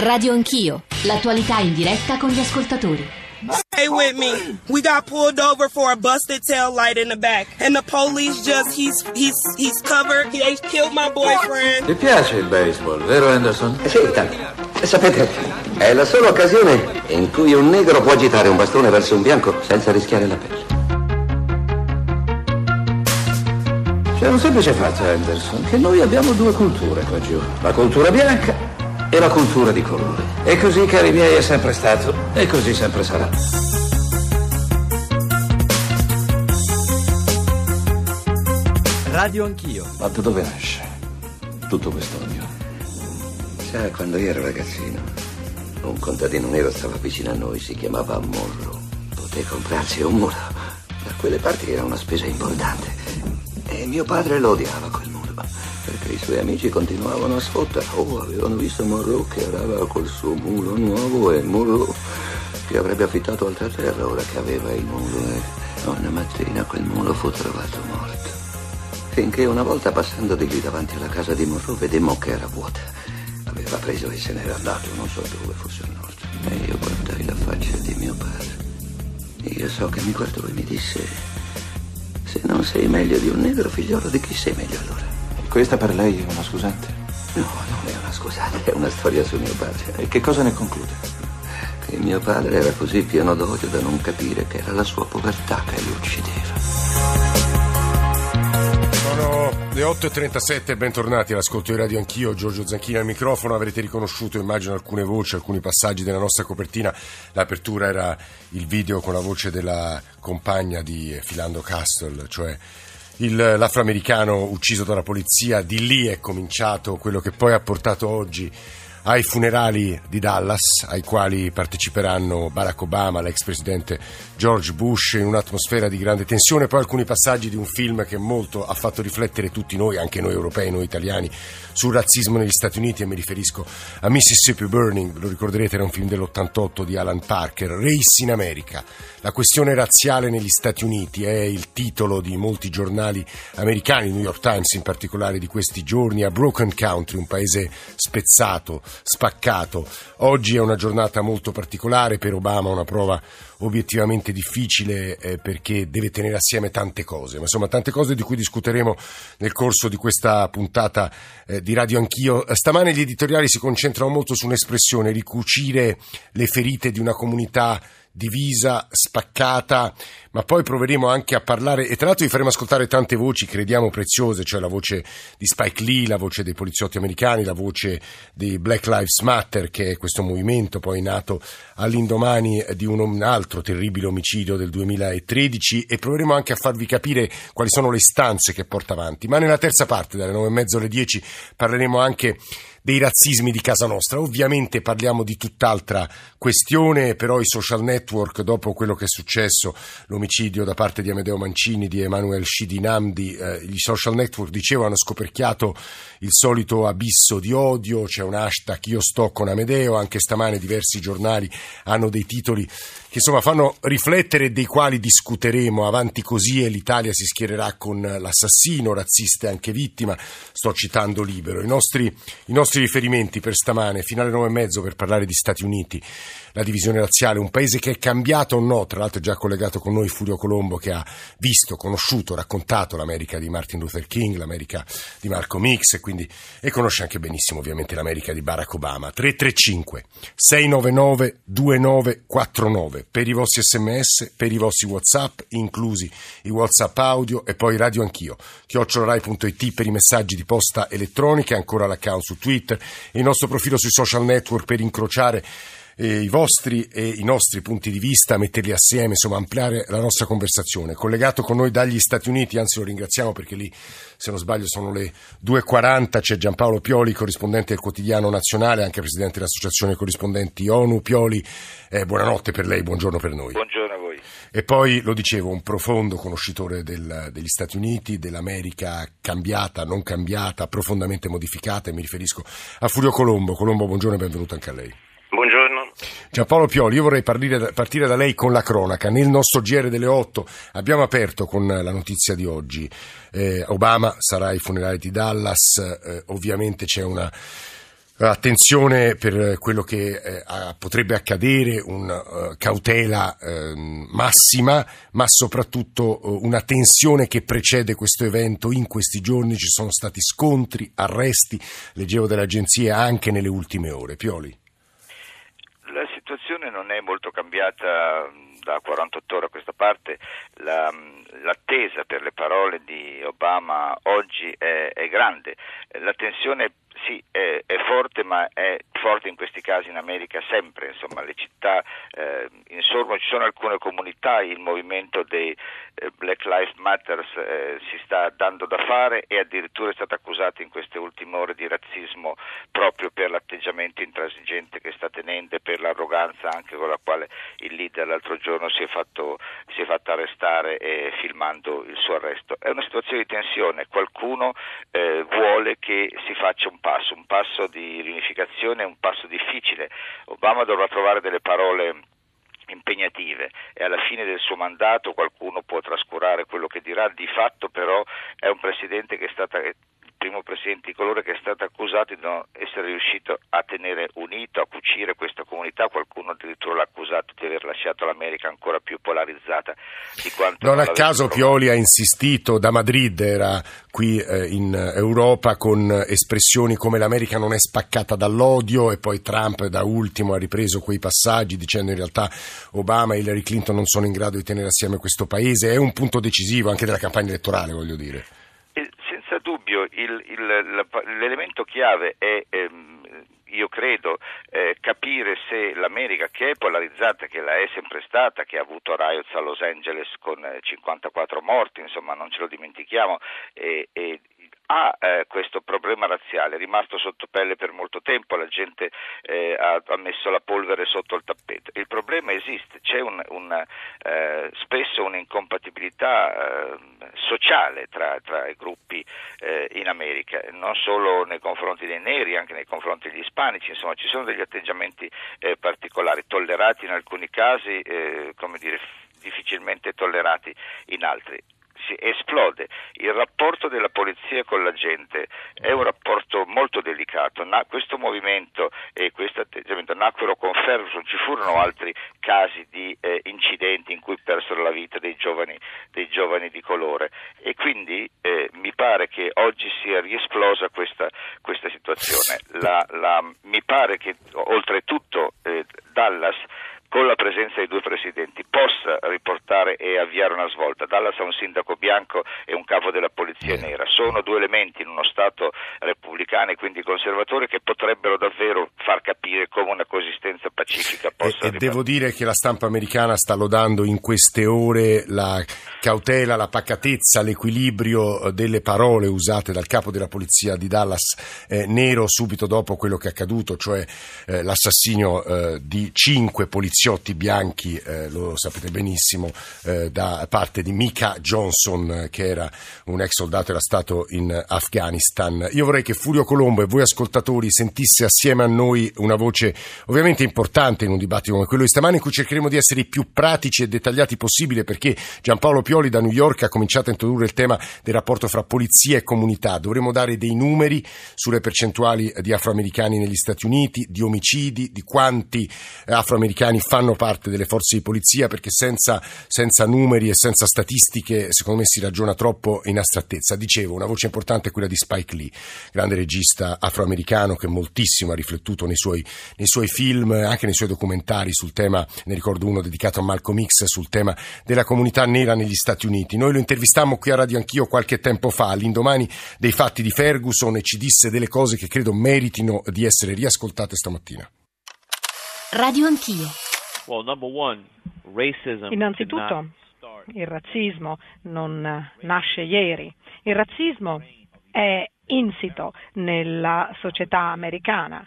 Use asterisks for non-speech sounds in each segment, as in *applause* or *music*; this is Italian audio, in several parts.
Radio Anch'io, l'attualità in diretta con gli ascoltatori. Stay with me. We got pulled over for a busted tail light in the back, and the police just he's he's he's covered. They killed my boyfriend. Ti piace il baseball, vero Anderson? Sì, tanto. Sapete, è la sola occasione in cui un negro può agitare un bastone verso un bianco senza rischiare la pelle. C'è un semplice fatto, Anderson, che noi abbiamo due culture qua giù. La cultura bianca e la cultura di colore. E così, cari miei, è sempre stato e così sempre sarà. Radio Anch'io. Ma da dove nasce tutto questo odio? Sa, quando io ero ragazzino, un contadino nero stava vicino a noi, si chiamava Morro. Poté comprarsi un muro. Da quelle parti era una spesa importante. E mio padre lo odiava quel perché i suoi amici continuavano a sfottere. Oh, avevano visto Morro che arava col suo mulo nuovo e Morro che avrebbe affittato altra terra ora che aveva il mulo. E una mattina quel mulo fu trovato morto. Finché una volta passando di lì davanti alla casa di Morro vedemmo che era vuota. Aveva preso e se n'era andato, non so dove fosse andato. E io guardai la faccia di mio padre. Io so che mi guardò e mi disse: Se non sei meglio di un negro, figliolo, di chi sei meglio allora? Questa per lei è una scusante? No, non è una scusate, è una storia su mio padre. E che cosa ne conclude? Che mio padre era così pieno d'odio da non capire che era la sua povertà che lo uccideva. Sono le 8.37, bentornati all'ascolto di Radio Anch'io, Giorgio Zanchini al microfono, avrete riconosciuto immagino alcune voci, alcuni passaggi della nostra copertina, l'apertura era il video con la voce della compagna di Philando Castle, cioè il, l'afroamericano ucciso dalla polizia, di lì è cominciato quello che poi ha portato oggi ai funerali di Dallas, ai quali parteciperanno Barack Obama, l'ex presidente George Bush, in un'atmosfera di grande tensione, poi alcuni passaggi di un film che molto ha fatto riflettere tutti noi, anche noi europei, noi italiani, sul razzismo negli Stati Uniti e mi riferisco a Mississippi Burning, lo ricorderete era un film dell'88 di Alan Parker, Race in America. La questione razziale negli Stati Uniti è il titolo di molti giornali americani, New York Times in particolare di questi giorni, a Broken Country, un paese spezzato, spaccato. Oggi è una giornata molto particolare per Obama, una prova obiettivamente difficile eh, perché deve tenere assieme tante cose, ma insomma tante cose di cui discuteremo nel corso di questa puntata eh, di Radio Anch'io. Stamane gli editoriali si concentrano molto su un'espressione, ricucire le ferite di una comunità divisa, spaccata, ma poi proveremo anche a parlare e tra l'altro vi faremo ascoltare tante voci, crediamo preziose, cioè la voce di Spike Lee, la voce dei poliziotti americani, la voce di Black Lives Matter, che è questo movimento poi nato all'indomani di un altro terribile omicidio del 2013 e proveremo anche a farvi capire quali sono le istanze che porta avanti. Ma nella terza parte, dalle nove e mezzo alle dieci, parleremo anche dei razzismi di casa nostra. Ovviamente parliamo di tutt'altra questione, però i social network, dopo quello che è successo, l'omicidio da parte di Amedeo Mancini, di Emanuele Scidinamdi, eh, i social network, dicevo, hanno scoperchiato il solito abisso di odio, c'è un hashtag io sto con Amedeo, anche stamane diversi giornali hanno dei titoli che insomma fanno riflettere e dei quali discuteremo. Avanti così e l'Italia si schiererà con l'assassino, razzista e anche vittima, sto citando Libero. I nostri, i nostri riferimenti per stamane, fino alle nove e mezzo per parlare di Stati Uniti, la divisione razziale, un paese che è cambiato o no, tra l'altro è già collegato con noi Furio Colombo che ha visto, conosciuto, raccontato l'America di Martin Luther King, l'America di Malcolm X e, quindi, e conosce anche benissimo ovviamente l'America di Barack Obama. 335 699 2949 per i vostri sms, per i vostri whatsapp, inclusi i whatsapp audio e poi radio anch'io, chiocciolarai.it per i messaggi di posta elettronica, ancora l'account su Twitter il nostro profilo sui social network per incrociare eh, i vostri e i nostri punti di vista, metterli assieme, insomma ampliare la nostra conversazione. Collegato con noi dagli Stati Uniti, anzi lo ringraziamo perché lì, se non sbaglio, sono le 2.40, c'è Giampaolo Pioli, corrispondente del quotidiano nazionale, anche presidente dell'associazione corrispondenti ONU. Pioli, eh, buonanotte per lei, buongiorno per noi. Buongiorno a voi. E poi, lo dicevo, un profondo conoscitore del, degli Stati Uniti, dell'America cambiata, non cambiata, profondamente modificata, e mi riferisco a Furio Colombo. Colombo, buongiorno e benvenuto anche a lei. Giampaolo Pioli, io vorrei partire, partire, da lei con la cronaca. Nel nostro GR delle 8 abbiamo aperto con la notizia di oggi. Eh, Obama sarà ai funerali di Dallas, eh, ovviamente c'è una Attenzione per quello che eh, potrebbe accadere, una uh, cautela eh, massima, ma soprattutto uh, una tensione che precede questo evento. In questi giorni ci sono stati scontri, arresti, leggevo delle agenzie anche nelle ultime ore. Pioli. Situazione non è molto cambiata da 48 ore a questa parte. La, l'attesa per le parole di Obama oggi è, è grande. La tensione sì, è, è, forte, ma è forte in questi casi in America sempre, insomma, le città eh, insorgono, ci sono alcune comunità, il movimento dei eh, Black Lives Matter eh, si sta dando da fare e addirittura è stato accusato in queste ultime ore di razzismo proprio per l'atteggiamento intransigente che sta tenendo e per l'arroganza anche con la quale il leader l'altro giorno si è fatto, si è fatto arrestare filmando il suo arresto. È una situazione di tensione, qualcuno eh, vuole che si faccia un passo, un passo di riunificazione, un passo difficile. Obama dovrà trovare delle parole impegnative e alla fine del suo mandato qualcuno può trascurare quello che dirà, di fatto però è un presidente che è stato primo presidente di colore che è stato accusato di non essere riuscito a tenere unito, a cucire questa comunità, qualcuno addirittura l'ha accusato di aver lasciato l'America ancora più polarizzata di quanto non, non a caso Pioli ha insistito da Madrid, era qui eh, in Europa con espressioni come l'America non è spaccata dall'odio e poi Trump da ultimo ha ripreso quei passaggi dicendo in realtà Obama e Hillary Clinton non sono in grado di tenere assieme questo paese, è un punto decisivo anche della campagna elettorale voglio dire il, il, l'elemento chiave è ehm, io credo eh, capire se l'America che è polarizzata, che la è sempre stata, che ha avuto riots a Los Angeles con 54 morti, insomma non ce lo dimentichiamo, e, e ha eh, questo problema razziale, è rimasto sotto pelle per molto tempo, la gente eh, ha, ha, messo la polvere sotto il tappeto. Il problema esiste, c'è un, un, eh, spesso un'incompatibilità eh, sociale tra, tra, i gruppi eh, in America, non solo nei confronti dei neri, anche nei confronti degli ispanici, insomma ci sono degli atteggiamenti eh, particolari, tollerati in alcuni casi, come dire, difficilmente tollerati in altri si esplode. Il rapporto della polizia con la gente è un rapporto molto delicato. Na- questo movimento e questo atteggiamento nacquero con Ferguson, ci furono altri casi di eh, incidenti in cui persero la vita dei giovani, dei giovani di colore e quindi eh, mi pare che oggi sia riesplosa questa, questa situazione. La, la, mi pare che oltretutto eh, Dallas con la presenza dei due presidenti possa riportare e avviare una svolta. Dallas ha un sindaco bianco e un capo della polizia nera. Sono due elementi in uno Stato repubblicano e quindi conservatore che potrebbero davvero far capire come una coesistenza pacifica possa... E, e devo dire che la stampa americana sta lodando in queste ore la cautela, la pacatezza, l'equilibrio eh, delle parole usate dal capo della polizia di Dallas eh, nero subito dopo quello che è accaduto, cioè eh, l'assassinio eh, di cinque poliziotti bianchi, eh, lo sapete benissimo, eh, da parte di Mika Johnson, che era un ex soldato, era stato in Afghanistan. Io vorrei che Furio Colombo e voi ascoltatori sentisse assieme a noi una voce ovviamente importante in un dibattito come quello di stamani, in cui cercheremo di essere i più pratici e dettagliati possibile, perché Giampaolo Pioli da New York ha cominciato a introdurre il tema del rapporto fra polizia e comunità. Dovremmo dare dei numeri sulle percentuali di afroamericani negli Stati Uniti, di omicidi, di quanti afroamericani fanno parte delle forze di polizia, perché senza, senza numeri e senza statistiche secondo me si ragiona troppo in astrattezza. Dicevo, una voce importante è quella di Spike Lee, grande regista afroamericano che moltissimo ha riflettuto nei suoi, nei suoi film, anche nei suoi documentari sul tema, ne ricordo uno dedicato a Malcolm X, sul tema della comunità nera negli Stati Uniti. Noi lo intervistammo qui a Radio Anch'io qualche tempo fa, all'indomani dei fatti di Ferguson e ci disse delle cose che credo meritino di essere riascoltate stamattina. Radio Anch'io. Well, number one, racism Innanzitutto, il razzismo non nasce ieri. Il razzismo è insito nella società americana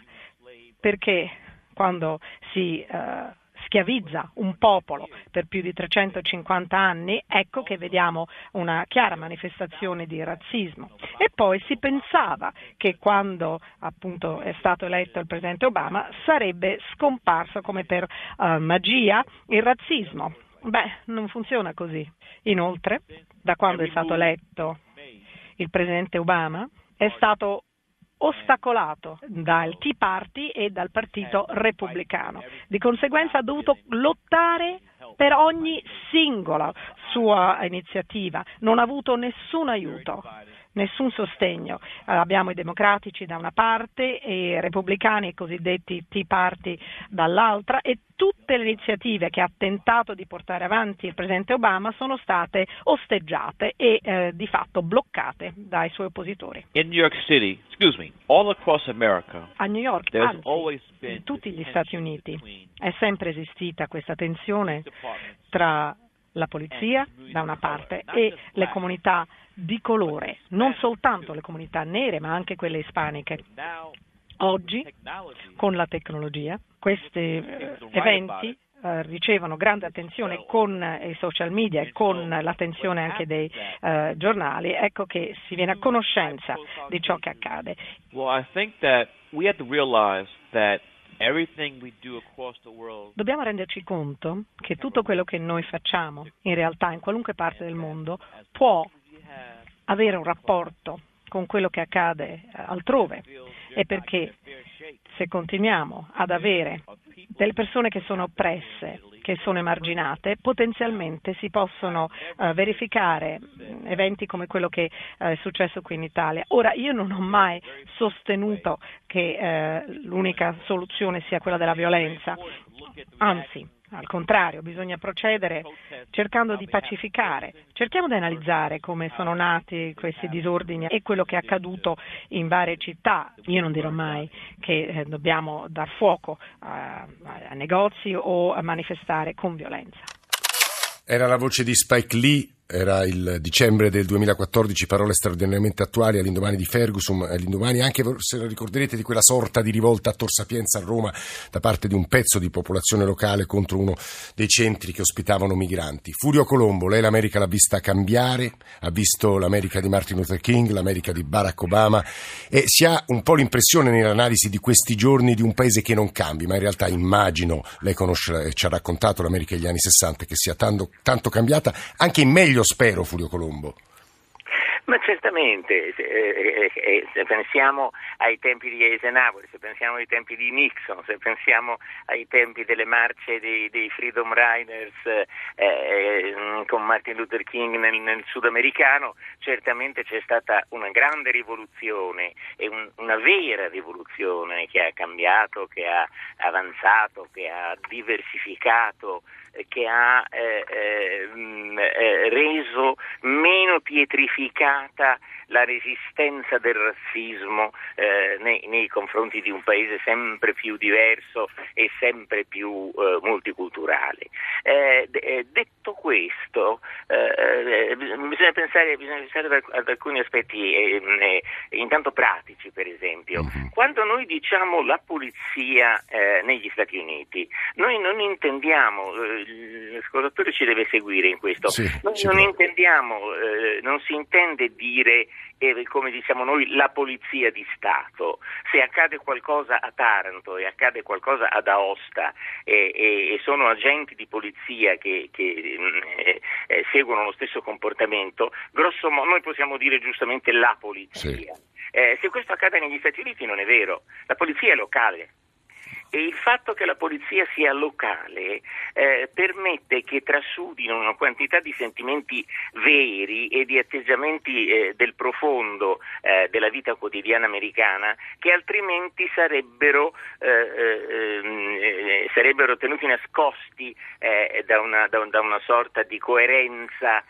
perché quando si uh, schiavizza un popolo per più di 350 anni, ecco che vediamo una chiara manifestazione di razzismo. E poi si pensava che quando appunto è stato eletto il presidente Obama sarebbe scomparso come per uh, magia il razzismo. Beh, non funziona così. Inoltre, da quando è stato eletto il presidente Obama, è stato ostacolato dal Tea Party e dal Partito Repubblicano. Di conseguenza ha dovuto lottare per ogni singola sua iniziativa, non ha avuto nessun aiuto nessun sostegno. abbiamo i democratici da una parte e i repubblicani, i cosiddetti Tea Party dall'altra e tutte le iniziative che ha tentato di portare avanti il presidente Obama sono state osteggiate e eh, di fatto bloccate dai suoi oppositori. In New York City, excuse me, all across America, a New York, anzi, in tutti gli Stati Uniti è sempre esistita questa tensione tra la polizia da una parte e le comunità di colore, non soltanto le comunità nere ma anche quelle ispaniche. Oggi, con la tecnologia, questi eh, eventi eh, ricevono grande attenzione con i social media e con l'attenzione anche dei eh, giornali, ecco che si viene a conoscenza di ciò che accade. Well, I think that we have to realize that Dobbiamo renderci conto che tutto quello che noi facciamo, in realtà in qualunque parte del mondo, può avere un rapporto con quello che accade eh, altrove. e perché se continuiamo ad avere delle persone che sono oppresse, che sono emarginate, potenzialmente si possono uh, verificare eventi come quello che uh, è successo qui in Italia. Ora, io non ho mai sostenuto che uh, l'unica soluzione sia quella della violenza, anzi, al contrario, bisogna procedere cercando di pacificare. Cerchiamo di analizzare come sono nati questi disordini e quello che è accaduto in varie città. Io non dirò mai che eh, dobbiamo dar fuoco a, a negozi o a manifestare con violenza. Era la voce di Spike Lee era il dicembre del 2014, parole straordinariamente attuali all'indomani di Ferguson, all'indomani anche, se ricorderete, di quella sorta di rivolta a Tor Sapienza a Roma da parte di un pezzo di popolazione locale contro uno dei centri che ospitavano migranti. Furio Colombo, lei l'America l'ha vista cambiare, ha visto l'America di Martin Luther King, l'America di Barack Obama e si ha un po' l'impressione nell'analisi di questi giorni di un paese che non cambi, ma in realtà immagino, lei conosce, ci ha raccontato l'America degli anni 60, che sia tanto, tanto cambiata, anche in meglio io spero, Furio Colombo. Ma certamente, se, eh, eh, se, pensiamo ai tempi di Eisenhower, se pensiamo ai tempi di Nixon, se pensiamo ai tempi delle marce dei, dei Freedom Riders eh, eh, con Martin Luther King nel, nel, sudamericano, certamente c'è stata una grande rivoluzione e un, una vera rivoluzione che ha cambiato, che ha avanzato, che ha diversificato che ha eh, eh, eh, reso meno pietrificata la resistenza del razzismo eh, nei, nei, confronti di un paese sempre più diverso e sempre più eh, multiculturale. Eh, d- detto questo, bisogna pensare, bisogna pensare, ad alcuni aspetti intanto pratici, per esempio. Mhm. Quando noi diciamo la polizia negli Stati Uniti, noi non intendiamo l'ascoltatore ci deve seguire in questo. Sì, Noi non intendiamo, eh, non si intende dire, eh, come diciamo noi, la polizia di Stato. Se accade qualcosa a Taranto e accade qualcosa ad Aosta e, e, e sono agenti di polizia che, che mm, eh, eh, seguono lo stesso comportamento, grosso modo noi possiamo dire giustamente la polizia. Sì. Eh, se questo accade negli Stati Uniti non è vero, la polizia è locale. E il fatto che la polizia sia locale eh, permette che trasudino una quantità di sentimenti veri e di atteggiamenti eh, del profondo eh, della vita quotidiana americana che altrimenti sarebbero, eh, eh, eh, sarebbero tenuti nascosti da una, da, da, una, sorta di coerenza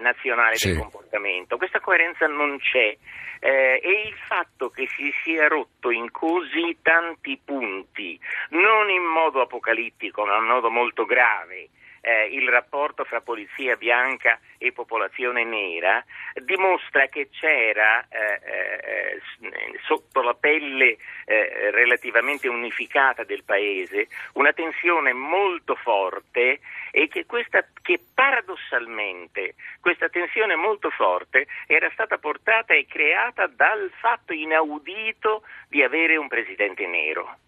nazionale sì. del comportamento. Questa coerenza non c'è e il fatto che si sia rotto in così tanti punti, non in modo apocalittico, ma in modo molto grave, eh, il rapporto fra polizia bianca e popolazione nera dimostra che c'era eh, eh, sotto la pelle eh, relativamente unificata del paese una tensione molto forte e che, questa, che paradossalmente questa tensione molto forte era stata portata e creata dal fatto inaudito di avere un presidente nero.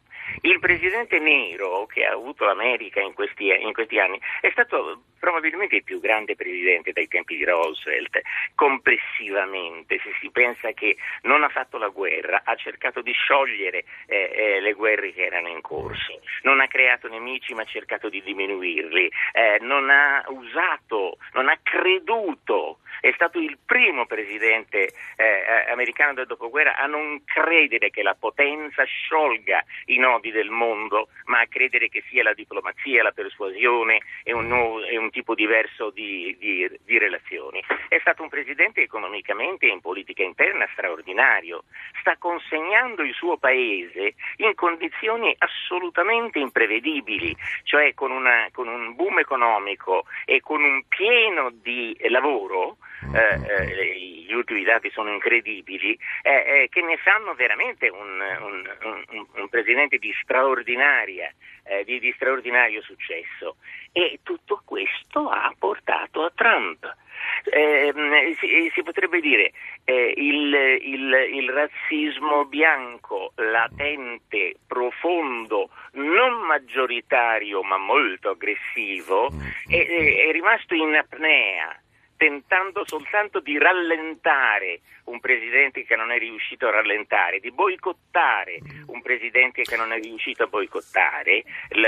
Il presidente nero che ha avuto l'America in questi, in questi anni è stato probabilmente il più grande presidente dai tempi di Roosevelt, complessivamente, se si pensa che non ha fatto la guerra, ha cercato di sciogliere eh, eh, le guerre che erano in corso, non ha creato nemici ma ha cercato di diminuirli, eh, non ha usato, non ha creduto è stato il primo presidente eh, eh, americano del dopoguerra a non credere che la potenza sciolga i nodi del mondo, ma a credere che sia la diplomazia, la persuasione e un, nuovo, e un tipo diverso di, di, di, relazioni. È stato un presidente economicamente e in politica interna straordinario. Sta consegnando il suo paese in condizioni assolutamente imprevedibili, cioè con, una, con un boom economico e con un pieno di lavoro eh, eh, gli ultimi dati sono incredibili, eh, eh, che ne fanno veramente un, un, un, un presidente di, straordinaria, eh, di, di straordinario successo. E tutto questo ha portato a Trump. Eh, si, si, potrebbe dire eh, il, il, il, razzismo bianco latente, profondo, non maggioritario ma molto aggressivo, è, è rimasto in apnea tentando soltanto di rallentare un presidente che non è riuscito a rallentare, di boicottare un presidente che non è riuscito a boicottare.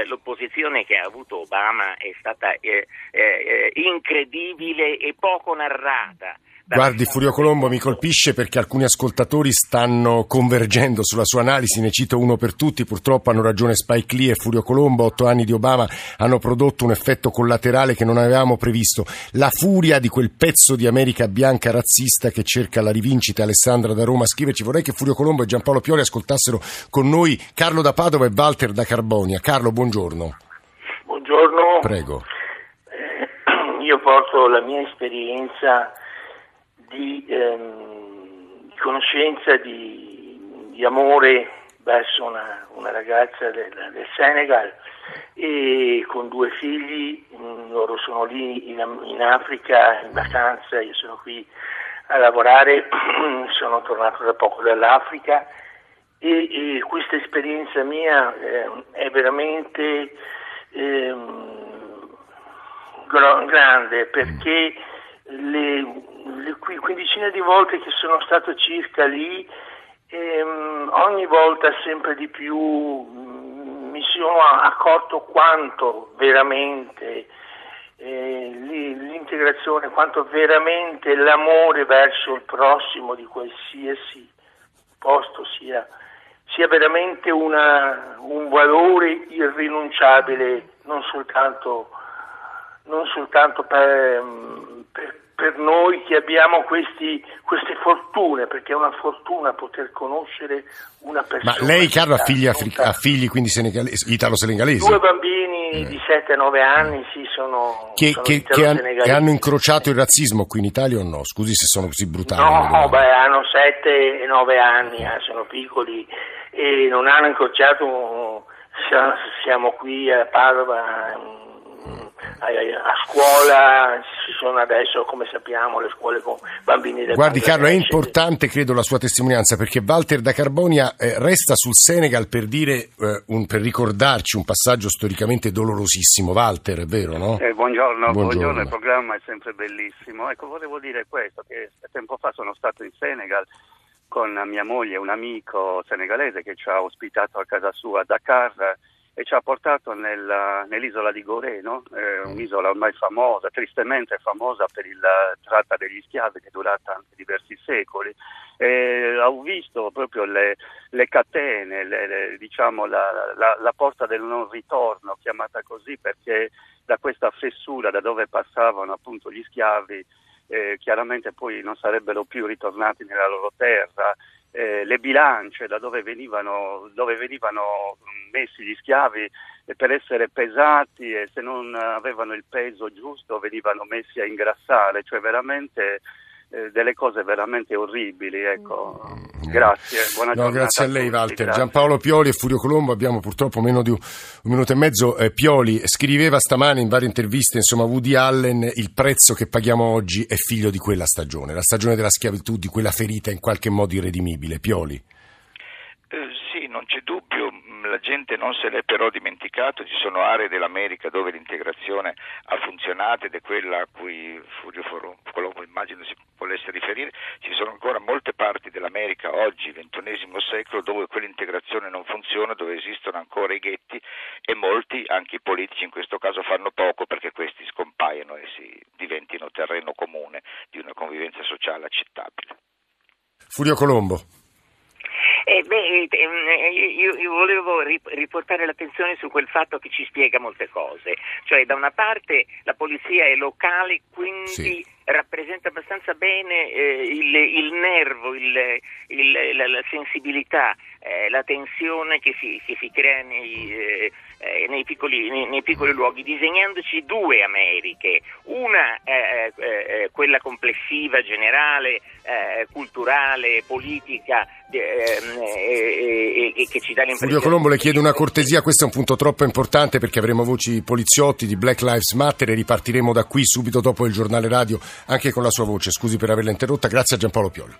L'opposizione che ha avuto Obama è stata eh, eh, incredibile e poco narrata. Guardi, Furio Colombo mi colpisce perché alcuni ascoltatori stanno convergendo sulla sua analisi, ne cito uno per tutti, purtroppo hanno ragione Spike Lee e Furio Colombo, otto anni di Obama hanno prodotto un effetto collaterale che non avevamo previsto, la furia di quel pezzo di America bianca razzista che cerca la rivincita, Alessandra da Roma scriverci, vorrei che Furio Colombo e Giampaolo Pioli ascoltassero con noi Carlo da Padova e Walter da Carbonia. Carlo, buongiorno. Buongiorno. Prego. Eh, *clears throat* io porto la mia esperienza di, ehm, di conoscenza, di, di, amore verso una, una ragazza del, del, Senegal. E con due figli, mm, loro sono lì in, in Africa in vacanza, io sono qui a lavorare, *clears throat* sono tornato da poco dall'Africa. E, e questa esperienza mia eh, è veramente eh, grande perché le, le quindicine di volte che sono stato circa lì, ehm, ogni volta sempre di più mh, mi sono accorto quanto veramente eh, l'integrazione, quanto veramente l'amore verso il prossimo di qualsiasi posto sia, sia veramente una, un valore irrinunciabile non soltanto, non soltanto per, per per noi che abbiamo questi, queste fortune, perché è una fortuna poter conoscere una persona. Ma lei, Carlo, ha figli, africa, ha figli quindi senegalesi, italo-senegalesi? Due bambini eh. di 7-9 anni, sì, sono, che, sono che, che, han, che, hanno incrociato il razzismo qui in Italia o no? Scusi se sono così brutali. No, beh, hanno 7 9 anni, eh, sono piccoli e non hanno incrociato, siamo qui a Padova a scuola ci sono adesso, come sappiamo, le scuole con bambini del Guardi Carlo, è importante credo la sua testimonianza perché Walter da Carbonia eh, resta sul Senegal per dire, eh, un, per ricordarci un passaggio storicamente dolorosissimo. Walter, è vero, no? Eh, buongiorno, buongiorno, buongiorno, il programma è sempre bellissimo. Ecco, volevo dire questo, che tempo fa sono stato in Senegal con mia moglie e un amico senegalese che ci ha ospitato a casa sua a Dakar e ci ha portato nella, nell'isola di Goré, no? eh, un'isola ormai famosa, tristemente famosa per la tratta degli schiavi che è durata anche diversi secoli. E ho visto proprio le, le catene, le, le, diciamo la, la, la, porta del non ritorno, chiamata così perché da questa fessura da dove passavano appunto gli schiavi eh, chiaramente poi non sarebbero più ritornati nella loro terra eh, le bilance da dove venivano, dove venivano, messi gli schiavi per essere pesati e se non avevano il peso giusto venivano messi a ingrassare, cioè veramente eh, delle cose veramente orribili. Ecco. Mm. Grazie, buona no, Grazie a lei, a Walter. Grazie. Giampaolo Pioli e Furio Colombo, abbiamo purtroppo meno di un, un minuto e mezzo. Eh, Pioli scriveva stamane in varie interviste, insomma, Woody Allen, il prezzo che paghiamo oggi è figlio di quella stagione, la stagione della schiavitù, di quella ferita in qualche modo irredimibile. Pioli. Eh, sì, non c'è dubbio, la gente non se l'è però dimenticato, ci sono aree dell'America dove l'integrazione ha funzionato ed è quella a cui Furio Colombo immagino si volesse riferire, ci sono ancora molte parti dell'America oggi, XXI secolo, dove quell'integrazione non funziona, dove esistono ancora i ghetti e molti, anche i politici in questo caso, fanno poco perché questi scompaiano e si diventino terreno comune di una convivenza sociale accettabile. Furio Colombo. Eh, beh, ehm, io, io, volevo riportare l'attenzione su quel fatto che ci spiega molte cose, cioè da una parte la polizia è locale, quindi sì. Rappresenta abbastanza bene eh, il, il, nervo, il, il, la, la, sensibilità, eh, la tensione che si, che si crea nei, eh, eh, nei, piccoli, nei, nei, piccoli, luoghi, disegnandoci due Americhe, una eh, eh, quella complessiva, generale, culturale, politica e l'impressione... Furio Colombo le chiedo una cortesia, questo è un punto troppo importante perché avremo voci poliziotti di Black Lives Matter e ripartiremo da qui subito dopo il giornale radio anche con la sua voce. Scusi per averla interrotta, grazie a Giampaolo Piolo.